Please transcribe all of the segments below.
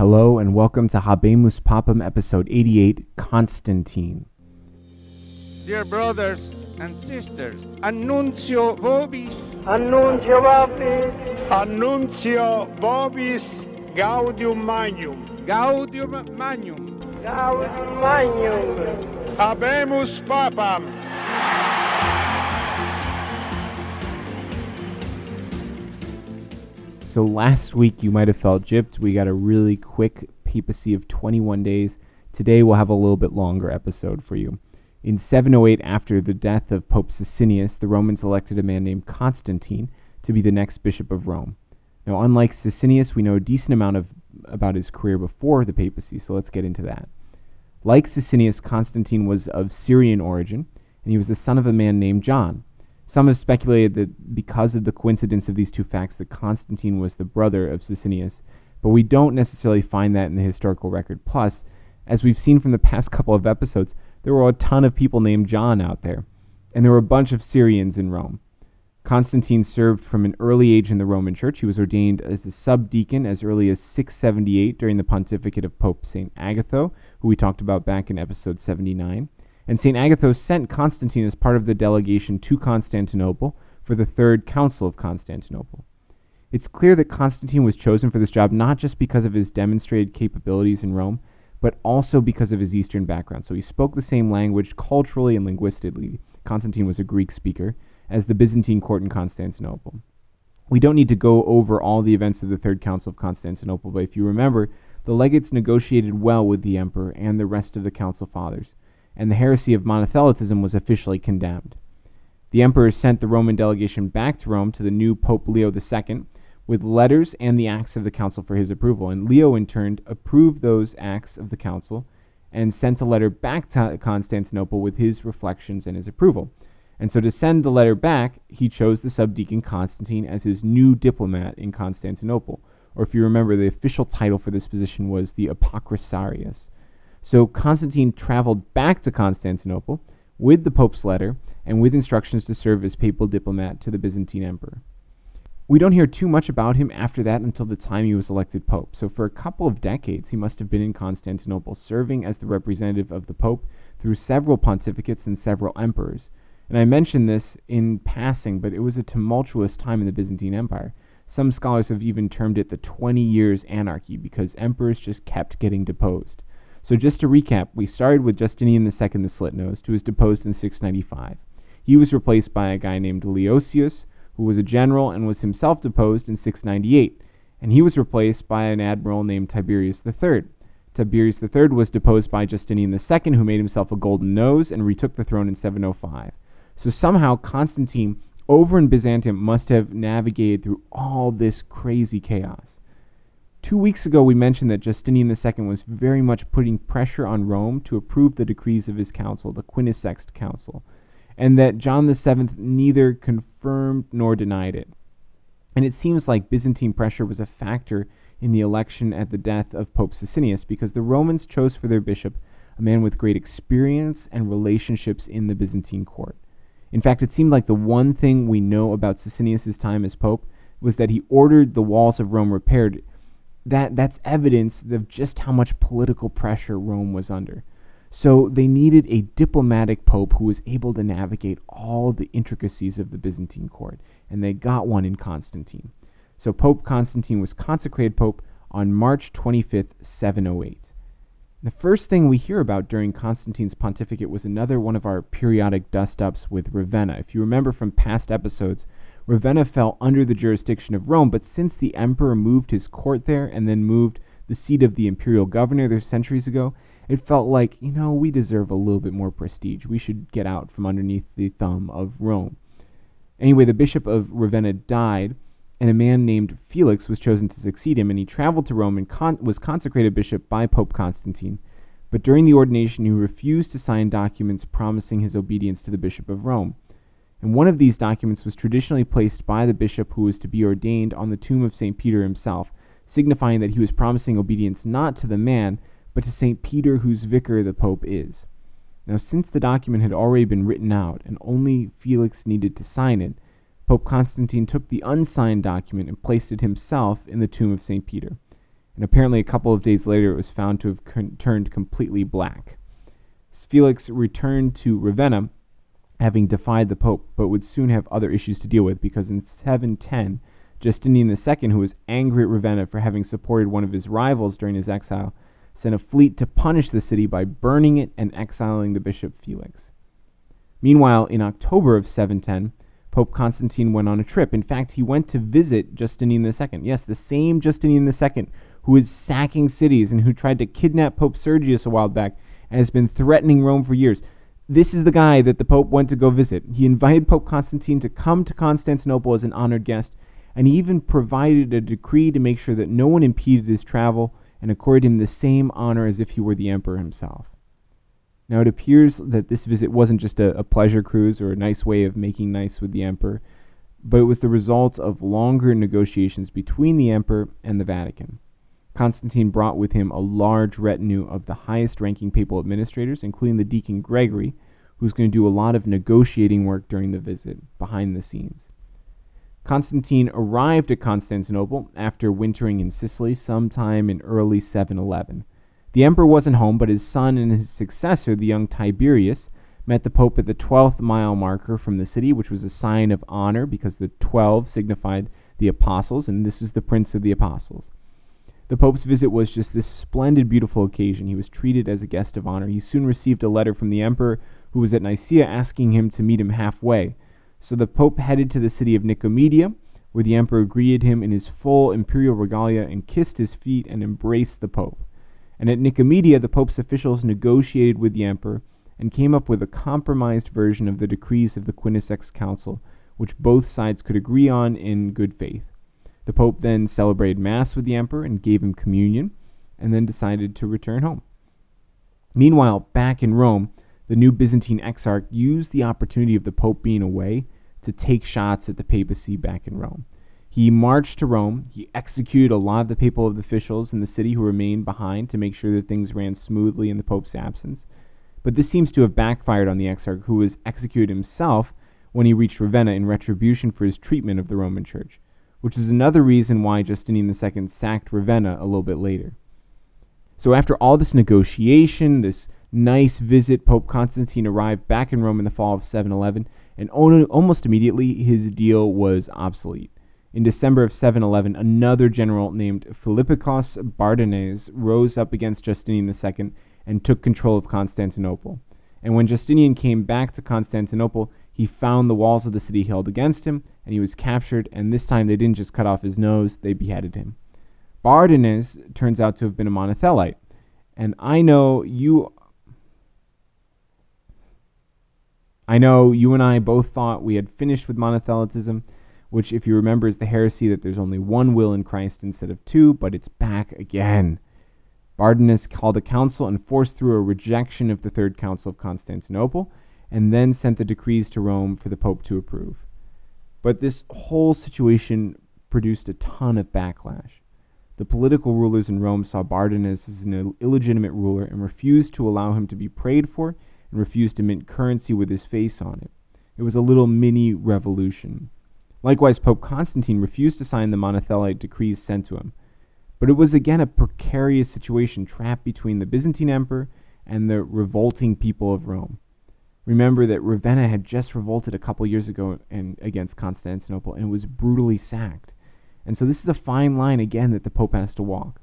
Hello and welcome to Habemus Papam episode 88 Constantine. Dear brothers and sisters, annuncio vobis, Annuncio vobis, Annuncio vobis gaudium magnum. gaudium magnum. gaudium magnum. Habemus papam. So last week you might have felt gypped. We got a really quick papacy of 21 days. Today we'll have a little bit longer episode for you. In 708, after the death of Pope Sisinnius, the Romans elected a man named Constantine to be the next bishop of Rome. Now, unlike Sisinnius, we know a decent amount of about his career before the papacy, so let's get into that. Like Sisinnius, Constantine was of Syrian origin, and he was the son of a man named John. Some have speculated that because of the coincidence of these two facts, that Constantine was the brother of Sisinnius, but we don't necessarily find that in the historical record. Plus, as we've seen from the past couple of episodes, there were a ton of people named John out there, and there were a bunch of Syrians in Rome. Constantine served from an early age in the Roman Church. He was ordained as a subdeacon as early as 678 during the pontificate of Pope St. Agatho, who we talked about back in episode 79. And St. Agatho sent Constantine as part of the delegation to Constantinople for the Third Council of Constantinople. It's clear that Constantine was chosen for this job not just because of his demonstrated capabilities in Rome, but also because of his Eastern background. So he spoke the same language culturally and linguistically. Constantine was a Greek speaker as the Byzantine court in Constantinople. We don't need to go over all the events of the Third Council of Constantinople, but if you remember, the legates negotiated well with the emperor and the rest of the council fathers, and the heresy of monothelitism was officially condemned. The emperor sent the Roman delegation back to Rome to the new Pope Leo II with letters and the acts of the council for his approval, and Leo in turn approved those acts of the council and sent a letter back to Constantinople with his reflections and his approval. And so to send the letter back, he chose the subdeacon Constantine as his new diplomat in Constantinople. Or if you remember, the official title for this position was the Apocrisiarius. So Constantine traveled back to Constantinople with the Pope's letter and with instructions to serve as papal diplomat to the Byzantine emperor. We don't hear too much about him after that until the time he was elected pope. So for a couple of decades, he must have been in Constantinople, serving as the representative of the pope through several pontificates and several emperors. And I mention this in passing, but it was a tumultuous time in the Byzantine Empire. Some scholars have even termed it the 20 years anarchy because emperors just kept getting deposed. So just to recap, we started with Justinian II the Slit-Nosed, who was deposed in 695. He was replaced by a guy named Leontius, who was a general and was himself deposed in 698, and he was replaced by an admiral named Tiberius III. Tiberius III was deposed by Justinian II, who made himself a golden nose and retook the throne in 705. So somehow Constantine over in Byzantium must have navigated through all this crazy chaos. Two weeks ago, we mentioned that Justinian II was very much putting pressure on Rome to approve the decrees of his council, the Quinisext Council, and that John VII neither confirmed nor denied it. And it seems like Byzantine pressure was a factor in the election at the death of Pope Sisinnius because the Romans chose for their bishop a man with great experience and relationships in the Byzantine court. In fact, it seemed like the one thing we know about Sisinnius' time as pope was that he ordered the walls of Rome repaired. That that's evidence of just how much political pressure Rome was under. So they needed a diplomatic pope who was able to navigate all the intricacies of the Byzantine court, and they got one in Constantine. So Pope Constantine was consecrated pope on March 25th, 708. The first thing we hear about during Constantine's pontificate was another one of our periodic dust ups with Ravenna. If you remember from past episodes, Ravenna fell under the jurisdiction of Rome, but since the emperor moved his court there and then moved the seat of the imperial governor there centuries ago, it felt like, you know, we deserve a little bit more prestige. We should get out from underneath the thumb of Rome. Anyway, the bishop of Ravenna died, and a man named Felix was chosen to succeed him, and he traveled to Rome and con- was consecrated bishop by Pope Constantine. But during the ordination, he refused to sign documents promising his obedience to the Bishop of Rome. And one of these documents was traditionally placed by the bishop who was to be ordained on the tomb of St. Peter himself, signifying that he was promising obedience not to the man, but to St. Peter, whose vicar the Pope is. Now, since the document had already been written out and only Felix needed to sign it, Pope Constantine took the unsigned document and placed it himself in the tomb of St. Peter. and apparently a couple of days later it was found to have con- turned completely black. Felix returned to Ravenna, having defied the Pope, but would soon have other issues to deal with because in 710, Justinian II, who was angry at Ravenna for having supported one of his rivals during his exile, sent a fleet to punish the city by burning it and exiling the bishop Felix. Meanwhile, in October of 710, Pope Constantine went on a trip. In fact, he went to visit Justinian II. Yes, the same Justinian II who is sacking cities and who tried to kidnap Pope Sergius a while back and has been threatening Rome for years. This is the guy that the Pope went to go visit. He invited Pope Constantine to come to Constantinople as an honored guest, and he even provided a decree to make sure that no one impeded his travel and accorded him the same honor as if he were the emperor himself. Now, it appears that this visit wasn't just a, a, pleasure cruise or a nice way of making nice with the emperor, but it was the result of longer negotiations between the emperor and the Vatican. Constantine brought with him a large retinue of the highest ranking papal administrators, including the deacon Gregory, who's going to do a lot of negotiating work during the visit behind the scenes. Constantine arrived at Constantinople after wintering in Sicily sometime in early 711. The emperor wasn't home, but his son and his successor, the young Tiberius, met the pope at the 12th mile marker from the city, which was a sign of honor because the 12 signified the apostles, and this is the prince of the apostles. The pope's visit was just this splendid, beautiful occasion. He was treated as a guest of honor. He soon received a letter from the emperor, who was at Nicaea, asking him to meet him halfway. So the pope headed to the city of Nicomedia, where the emperor greeted him in his full imperial regalia and kissed his feet and embraced the pope. And at Nicomedia, the Pope's officials negotiated with the emperor and came up with a compromised version of the decrees of the Quinisext Council, which both sides could agree on in good faith. The Pope then celebrated Mass with the emperor and gave him communion, and then decided to return home. Meanwhile, back in Rome, the new Byzantine exarch used the opportunity of the Pope being away to take shots at the papacy back in Rome. He marched to Rome. He executed a lot of the papal officials in the city who remained behind to make sure that things ran smoothly in the Pope's absence. But this seems to have backfired on the exarch, who was executed himself when he reached Ravenna in retribution for his treatment of the Roman Church, which is another reason why Justinian II sacked Ravenna a little bit later. So, after all this negotiation, this nice visit, Pope Constantine arrived back in Rome in the fall of 711, and almost immediately his deal was obsolete. In December of 711, another general named Philippikos Bardanes rose up against Justinian II and took control of Constantinople. And when Justinian came back to Constantinople, he found the walls of the city held against him, and he was captured, and this time they didn't just cut off his nose, they beheaded him. Bardanes turns out to have been a monothelite. And I know you I know you and I both thought we had finished with monothelitism, which, if you remember, is the heresy that there's only one will in Christ instead of two, but it's back again. Bardanes called a council and forced through a rejection of the Third Council of Constantinople, and then sent the decrees to Rome for the Pope to approve. But this whole situation produced a ton of backlash. The political rulers in Rome saw Bardanes as an illegitimate ruler and refused to allow him to be prayed for and refused to mint currency with his face on it. It was a little mini revolution. Likewise, Pope Constantine refused to sign the monothelite decrees sent to him. But it was again a precarious situation trapped between the Byzantine emperor and the revolting people of Rome. Remember that Ravenna had just revolted a couple years ago and against Constantinople and was brutally sacked. And so this is a fine line again that the Pope has to walk.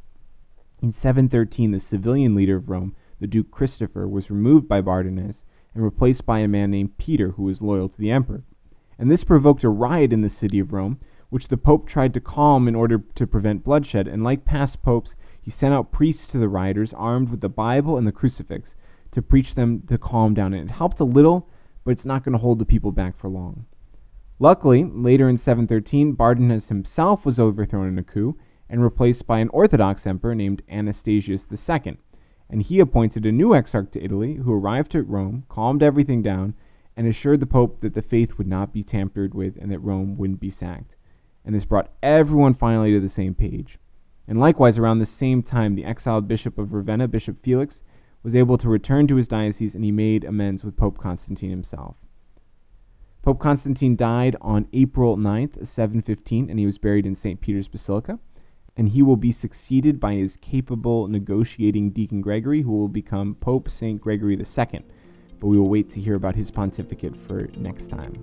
In 713, the civilian leader of Rome, the Duke Christopher, was removed by Bardanes and replaced by a man named Peter who was loyal to the emperor and this provoked a riot in the city of Rome, which the Pope tried to calm in order to prevent bloodshed. And like past popes, he sent out priests to the rioters armed with the Bible and the crucifix to preach them to calm down. And it helped a little, but it's not going to hold the people back for long. Luckily, later in 713, Bardanes himself was overthrown in a coup and replaced by an Orthodox emperor named Anastasius II. And he appointed a new exarch to Italy who arrived at Rome, calmed everything down, and assured the Pope that the faith would not be tampered with and that Rome wouldn't be sacked. And this brought everyone finally to the same page. And likewise, around the same time, the exiled bishop of Ravenna, Bishop Felix, was able to return to his diocese and he made amends with Pope Constantine himself. Pope Constantine died on April 9th, 715, and he was buried in St. Peter's Basilica. and he will be succeeded by his capable negotiating Deacon Gregory, who will become Pope St. Gregory II. But we will wait to hear about his pontificate for next time.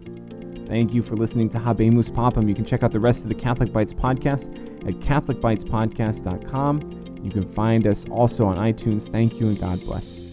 Thank you for listening to Habemus Papam. You can check out the rest of the Catholic Bites podcast at CatholicBitesPodcast.com. You can find us also on iTunes. Thank you and God bless.